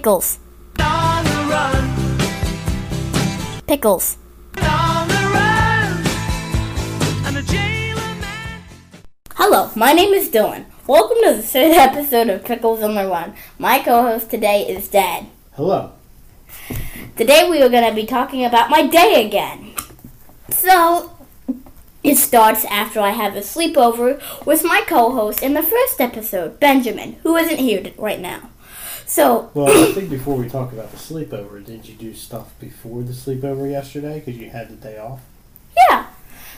Pickles. On the run, Pickles. on the run. I'm a man. Hello, my name is Dylan. Welcome to the third episode of Pickles on the Run. My co-host today is Dad. Hello. Today we are going to be talking about my day again. So, it starts after I have a sleepover with my co-host in the first episode, Benjamin, who isn't here right now. So, Well, I think before we talk about the sleepover, did you do stuff before the sleepover yesterday because you had the day off? yeah.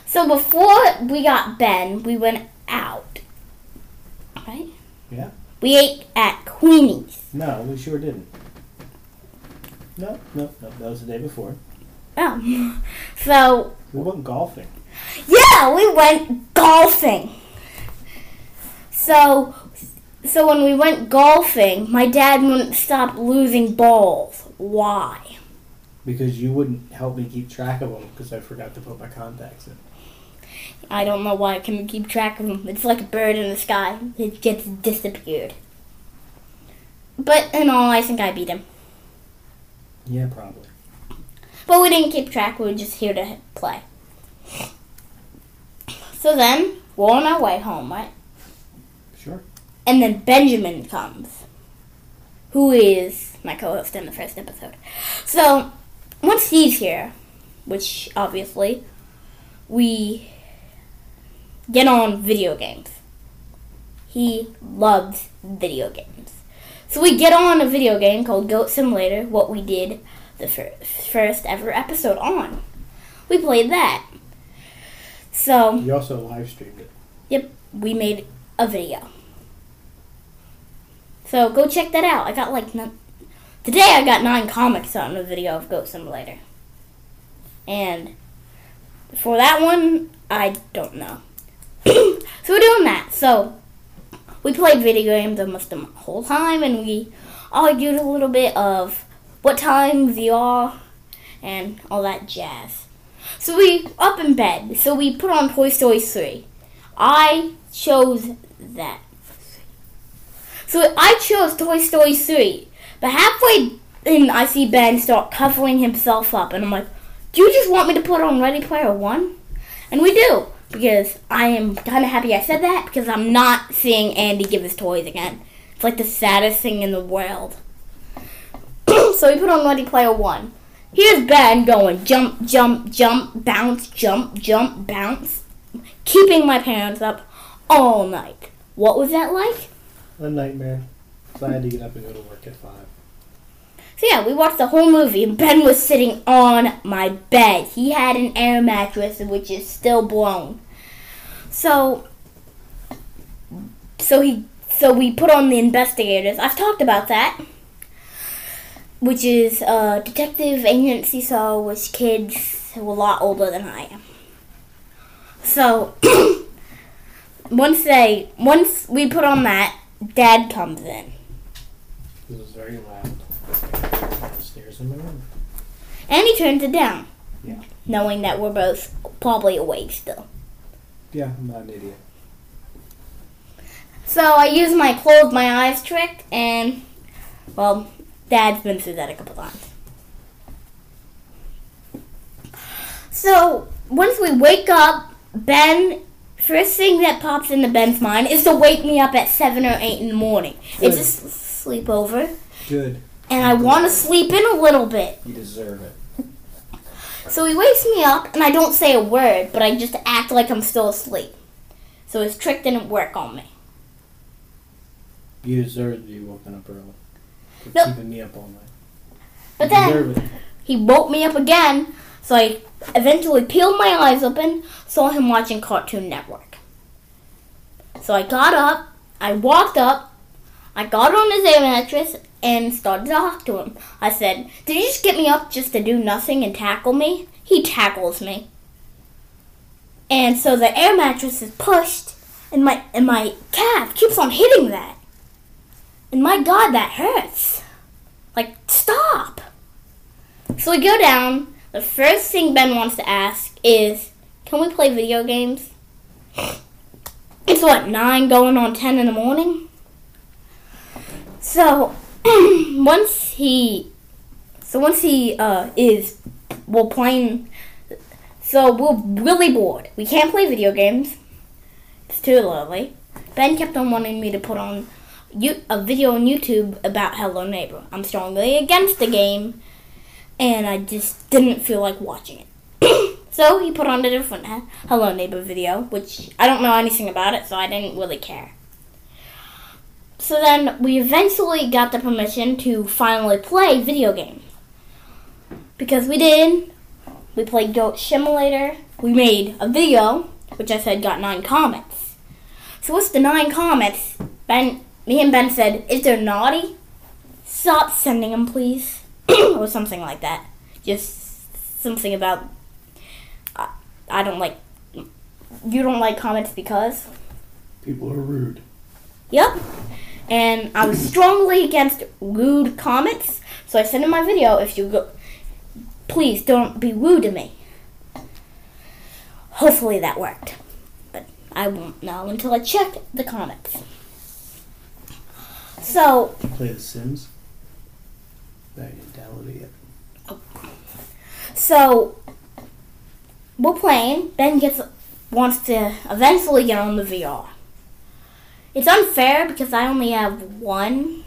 So before we got Ben, we went out. Right? Yeah. We ate at Queenie's. No, we sure didn't. No, no, no. That was the day before. Oh. So, We went golfing. Yeah, we went golfing. So, so when we went golfing, my dad wouldn't stop losing balls. Why? Because you wouldn't help me keep track of them because I forgot to put my contacts in. I don't know why I can keep track of them. It's like a bird in the sky. It gets disappeared. But in all, I think I beat him. Yeah, probably. But we didn't keep track. We were just here to play. So then we're on our way home, right? And then Benjamin comes, who is my co host in the first episode. So, once he's here, which obviously, we get on video games. He loves video games. So, we get on a video game called Goat Simulator, what we did the fir- first ever episode on. We played that. So, You also live streamed it. Yep, we made a video. So go check that out. I got like today I got nine comics on a video of Goat Simulator, and for that one I don't know. so we're doing that. So we played video games almost the whole time, and we argued a little bit of what time VR and all that jazz. So we up in bed. So we put on Toy Story 3. I chose that. So I chose Toy Story 3. But halfway in, I see Ben start covering himself up. And I'm like, do you just want me to put on Ready Player One? And we do. Because I am kind of happy I said that. Because I'm not seeing Andy give his toys again. It's like the saddest thing in the world. so we put on Ready Player One. Here's Ben going jump, jump, jump, bounce, jump, jump, bounce, keeping my parents up all night. What was that like? A nightmare. So I had to get up and go to work at 5. So yeah, we watched the whole movie and Ben was sitting on my bed. He had an air mattress which is still blown. So so he so we put on the investigators. I've talked about that. Which is a detective agency so with kids who a lot older than I am. So once they once we put on that, dad comes in. It was very loud. Downstairs in my room. And he turns it down. Yeah. Knowing that we're both probably awake still. Yeah, I'm not an idiot. So I use my close my eyes trick and well, Dad's been through that a couple times. So once we wake up, Ben first thing that pops into Ben's mind is to wake me up at seven or eight in the morning. It's a sleepover. Good. And I want to sleep in a little bit. You deserve it. So he wakes me up, and I don't say a word, but I just act like I'm still asleep. So his trick didn't work on me. You deserve to be woken up early. For No. keeping me up all night. But you then deserve it. he woke me up again, so I eventually peeled my eyes open, saw him watching Cartoon Network. So I got up, I walked up, I got on his air mattress, and started to talk to him. I said, Did you just get me up just to do nothing and tackle me? He tackles me. And so the air mattress is pushed, and my and my calf keeps on hitting that. And my God, that hurts. Like, stop. So we go down. The first thing Ben wants to ask is, "Can we play video games?" It's what nine going on ten in the morning. So once he, so once he uh, is, we're playing. So we're really bored. We can't play video games. It's too early. Ben kept on wanting me to put on you, a video on YouTube about Hello Neighbor. I'm strongly against the game, and I just didn't feel like watching it. so he put on a different uh, Hello Neighbor video, which I don't know anything about it, so I didn't really care. So then we eventually got the permission to finally play video games. Because we did. We played Goat Simulator. We made a video, which I said got nine comments. So what's the nine comments? Ben, me and Ben said, is there naughty? Stop sending them, please. or something like that. Just something about, I, I don't like, you don't like comments because? People are rude. Yep. And I was strongly against rude comments, so I said in my video, if you go, please don't be rude to me. Hopefully that worked, but I won't know until I check the comments. So Play The Sims. I didn't download it yet. So we're playing. Ben gets wants to eventually get on the VR. It's unfair because I only have one.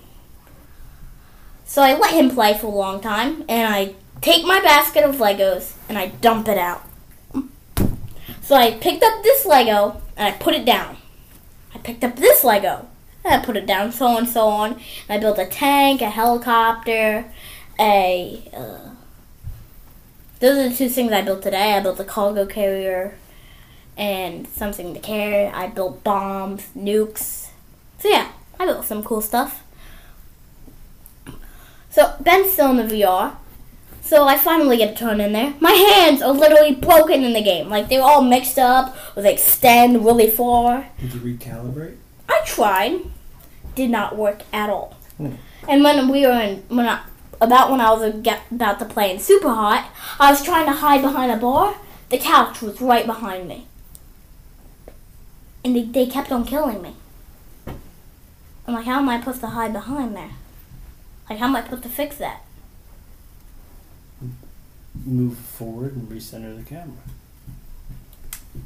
So I let him play for a long time, and I take my basket of Legos and I dump it out. So I picked up this Lego and I put it down. I picked up this Lego and I put it down, so and so on. And I built a tank, a helicopter, a. Uh, those are the two things I built today. I built a cargo carrier and something to carry. I built bombs, nukes. So yeah, I built some cool stuff. So Ben's still in the VR. So I finally get a turn in there. My hands are literally broken in the game. Like they're all mixed up or they extend really far. Did you recalibrate? I tried. Did not work at all. Hmm. And when we were in, when I, about when I was about to play in Super Hot, I was trying to hide behind a bar. The couch was right behind me. And they, they kept on killing me. I'm like, how am I supposed to hide behind there? Like, how am I supposed to fix that? Move forward and recenter the camera.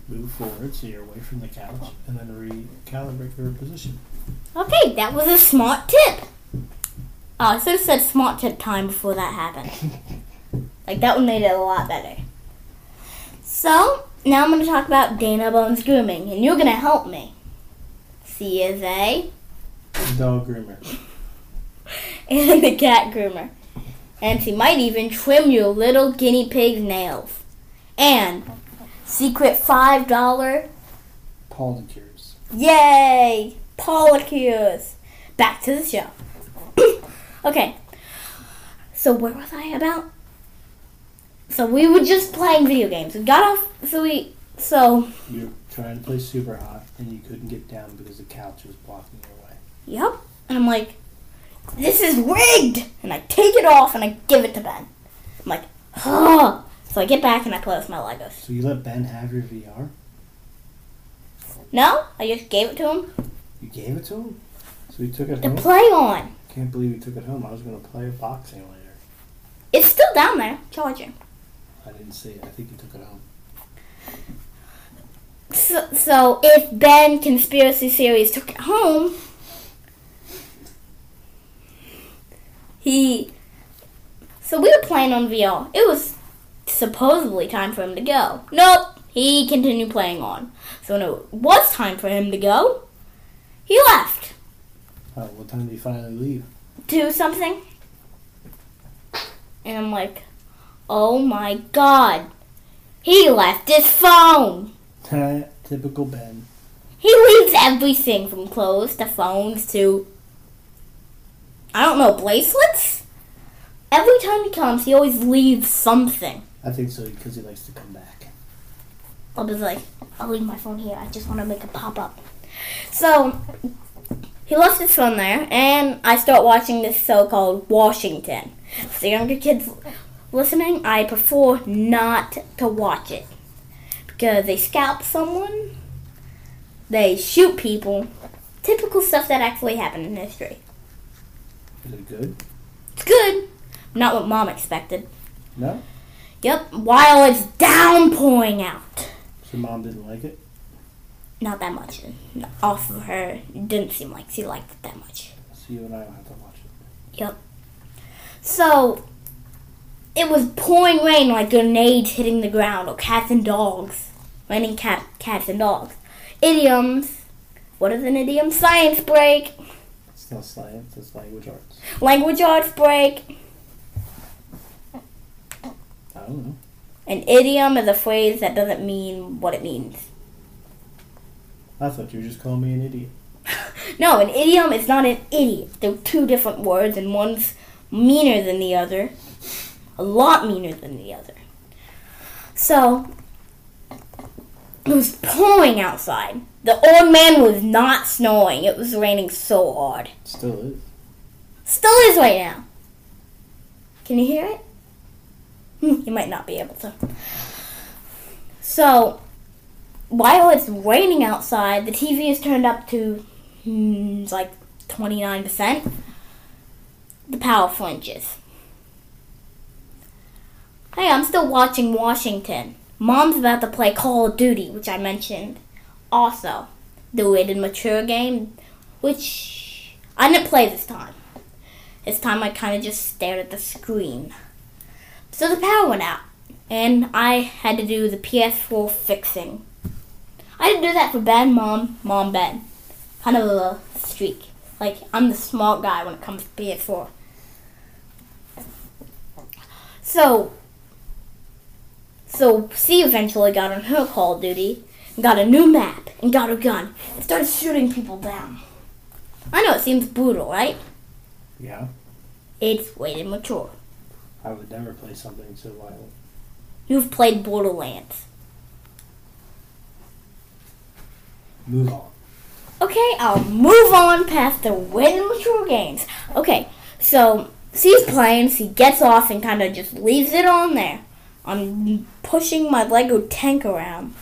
Move forward so you're away from the couch, and then recalibrate your position. Okay, that was a smart tip. Oh, I should have said smart tip time before that happened. like that would made it a lot better. So now I'm going to talk about Dana Bones grooming, and you're going to help me. C is a Dog groomer. and the cat groomer, and she might even trim your little guinea pig's nails. And secret five dollar Polycures. Yay! Polycures. Back to the show. Okay. So where was I about? So we were just playing video games. We got off. So we. So You were trying to play super hot, and you couldn't get down because the couch was blocking your way. yep. And I'm like, this is rigged. And I take it off and I give it to Ben. I'm like, huh. So I get back and I play with my Legos. So you let Ben have your VR? No, I just gave it to him You gave it to him? So he took it to home? play on. Can't believe he took it home. I was going to play boxing later. It's still down there, charging. I didn't see it. I think he took it home. So, so if Ben Conspiracy Series took it home, he. So we were playing on VR. It was supposedly time for him to go. Nope, he continued playing on. So when it was time for him to go, he left. Oh, what time did he finally leave? Do something. And I'm like, oh my god. He left his phone. Typical Ben. He leaves everything from clothes to phones to I don't know, bracelets? Every time he comes, he always leaves something. I think so because he likes to come back. I'll be like, I'll leave my phone here. I just want to make a pop up. So he left his phone there, and I start watching this show called Washington. For the younger kids listening, I prefer not to watch it because they scalp someone, they shoot people, typical stuff that actually happened in history. Is it good? It's good. Not what mom expected. No. Yep, while it's downpouring out. So mom didn't like it. Not that much. Off of her, didn't seem like she liked it that much. So you and I will have to watch it. Yep. So, it was pouring rain like grenades hitting the ground, or cats and dogs. Raining cat, cats and dogs. Idioms. What is an idiom? Science break. It's not science. It's language arts. Language arts break. I don't know. An idiom is a phrase that doesn't mean what it means. I thought you were just calling me an idiot. No, an idiom is not an idiot. They're two different words, and one's meaner than the other. A lot meaner than the other. So, it was pouring outside. The old man was not snowing. It was raining so hard. Still is. Still is right now. Can you hear it? Hmm, You might not be able to. So, while it's raining outside, the TV is turned up to hmm, like 29%. The power flinches. Hey, I'm still watching Washington. Mom's about to play Call of Duty, which I mentioned. Also, the rated mature game, which I didn't play this time. This time I kind of just stared at the screen. So the power went out, and I had to do the PS4 fixing. I to do that for Ben, Mom, Mom, Ben. Kind of a streak. Like, I'm the smart guy when it comes to PS4. So, so C eventually got on her Call of Duty, and got a new map, and got a gun, and started shooting people down. I know it seems brutal, right? Yeah. It's rated mature. I would never play something so violent. You've played Borderlands. Move on. Okay, I'll move on past the rated mature games. Okay, so she's playing, she gets off and kind of just leaves it on there. I'm pushing my Lego tank around.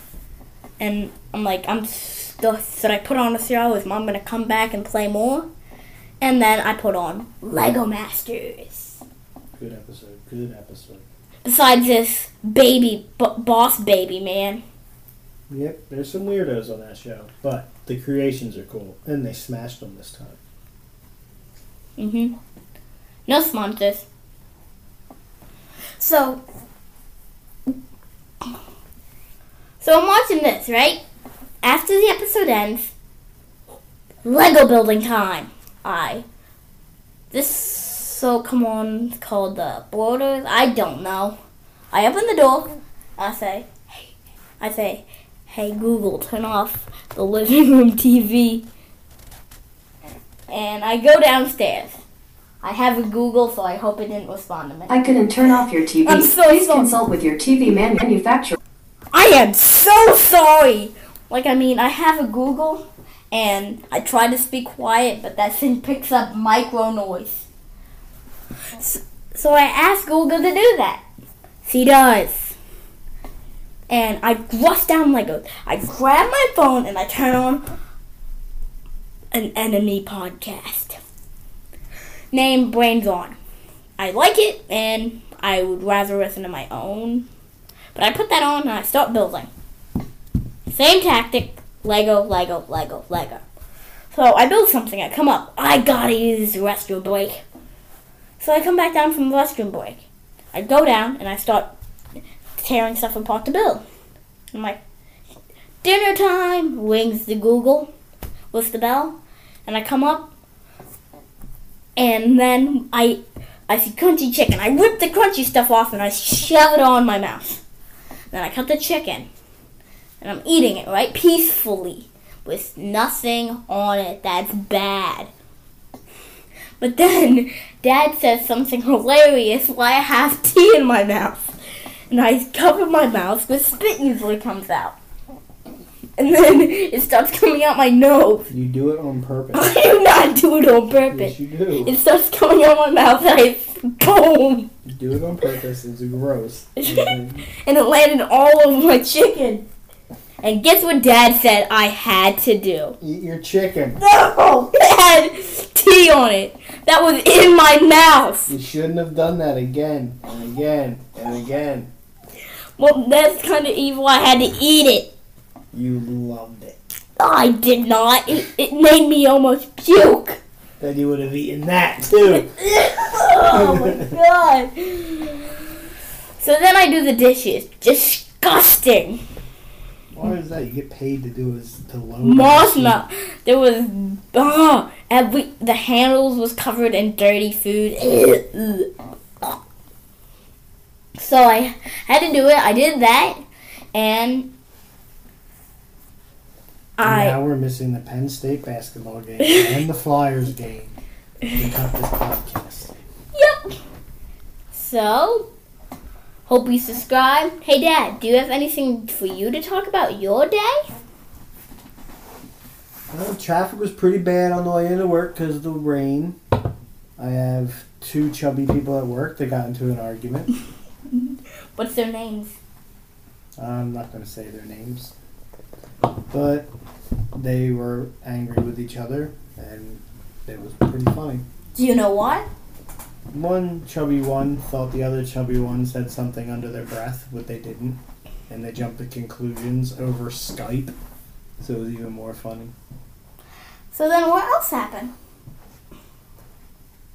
And I'm like, I'm still, should I put on a show? Is mom gonna come back and play more? And then I put on Lego Masters. Good episode. Good episode. Besides this baby, b- boss baby man. Yep. There's some weirdos on that show, but the creations are cool, and they smashed them this time. Mm-hmm. No sponsors. So, so I'm watching this, right? After the episode ends, Lego building time. I. This so come on called the borders. I don't know. I open the door. I say, hey, I say, hey Google, turn off the living room TV. And I go downstairs. I have a Google, so I hope it didn't respond to me. I couldn't turn off your TV. I'm so Please sorry. consult with your TV man- manufacturer. I am so sorry. Like I mean, I have a Google, and I try to speak quiet, but that thing picks up micro noise. So, so I asked Google to do that. She does. And I rush down Legos. I grab my phone and I turn on an enemy podcast named Brains On. I like it, and I would rather listen to my own but I put that on and I start building. Same tactic, Lego, Lego, Lego, Lego. So I build something, I come up, I gotta use the restroom break. So I come back down from the restroom break. I go down and I start tearing stuff apart to build. I'm like, dinner time, rings the Google with the bell, and I come up, and then I I see crunchy chicken. I rip the crunchy stuff off and I shove it all in my mouth. Then I cut the chicken. And I'm eating it, right? Peacefully. With nothing on it that's bad. But then Dad says something hilarious why I have tea in my mouth. And I cover my mouth, but spit usually comes out. And then it starts coming out my nose. You do it on purpose. I do not do it on purpose. yes, you do. It starts coming out my mouth and I boom. You do it on purpose. It's gross. And and it landed all over my chicken. And guess what Dad said I had to do? Eat your chicken. No! It had tea on it. That was in my mouth. You shouldn't have done that again and again and again. Well, that's kind of evil. I had to eat it. You loved it. I did not. It, it made me almost puke. Then you would have eaten that too. oh my god. So then I do the dishes. Disgusting. Why is that? You get paid to do is to load. Moss melt. There was ah, every the handles was covered in dirty food. So I had to do it. I did that, and I now we're missing the Penn State basketball game and the Flyers game to cut this podcast. Yep. So, hope you subscribe. Hey, Dad, do you have anything for you to talk about your day? Well, traffic was pretty bad on the way into work because of the rain. I have two chubby people at work that got into an argument. What's their names? I'm not going to say their names. But they were angry with each other, and it was pretty funny. Do you know why? One chubby one thought the other chubby one said something under their breath, but they didn't. And they jumped to conclusions over Skype. So it was even more funny. So then, what else happened?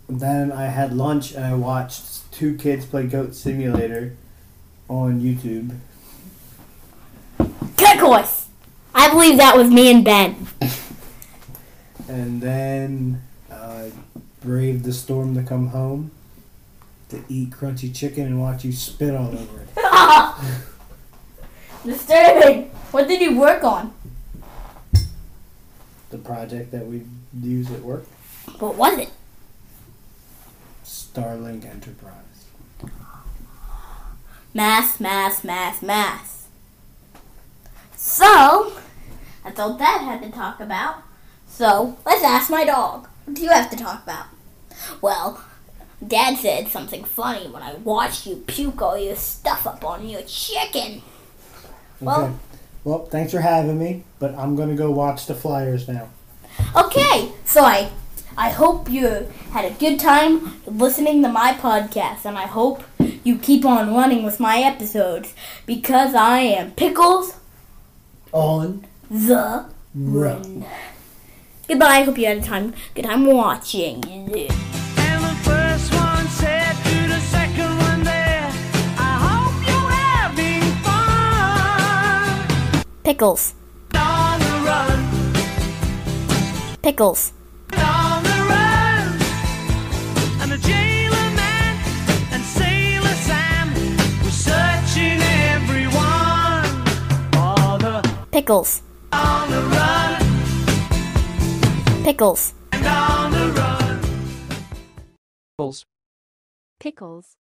Then I had lunch and I watched two kids play Goat Simulator on YouTube. Turquoise. I believe that was me and Ben. And then I braved the storm to come home to eat crunchy chicken and watch you spit all over it. Disturbing. What did you work on? The project that we use at work, What was it? Starlink Enterprise. Math, mass, mass, mass. So, that's all Dad had to talk about. So, let's ask my dog. What do you have to talk about? Well, Dad said something funny when I watched you puke all your stuff up on your chicken. Well- Okay. Well, thanks for having me, but I'm gonna go watch the Flyers now. Okay, so I I hope you had a good time listening to my podcast and I hope you keep on running with my episodes because I am Pickles On the run. Goodbye, I hope you had a time good time watching. And the Pickles. on the run Pickles. and on the run. Pickles. Pickles.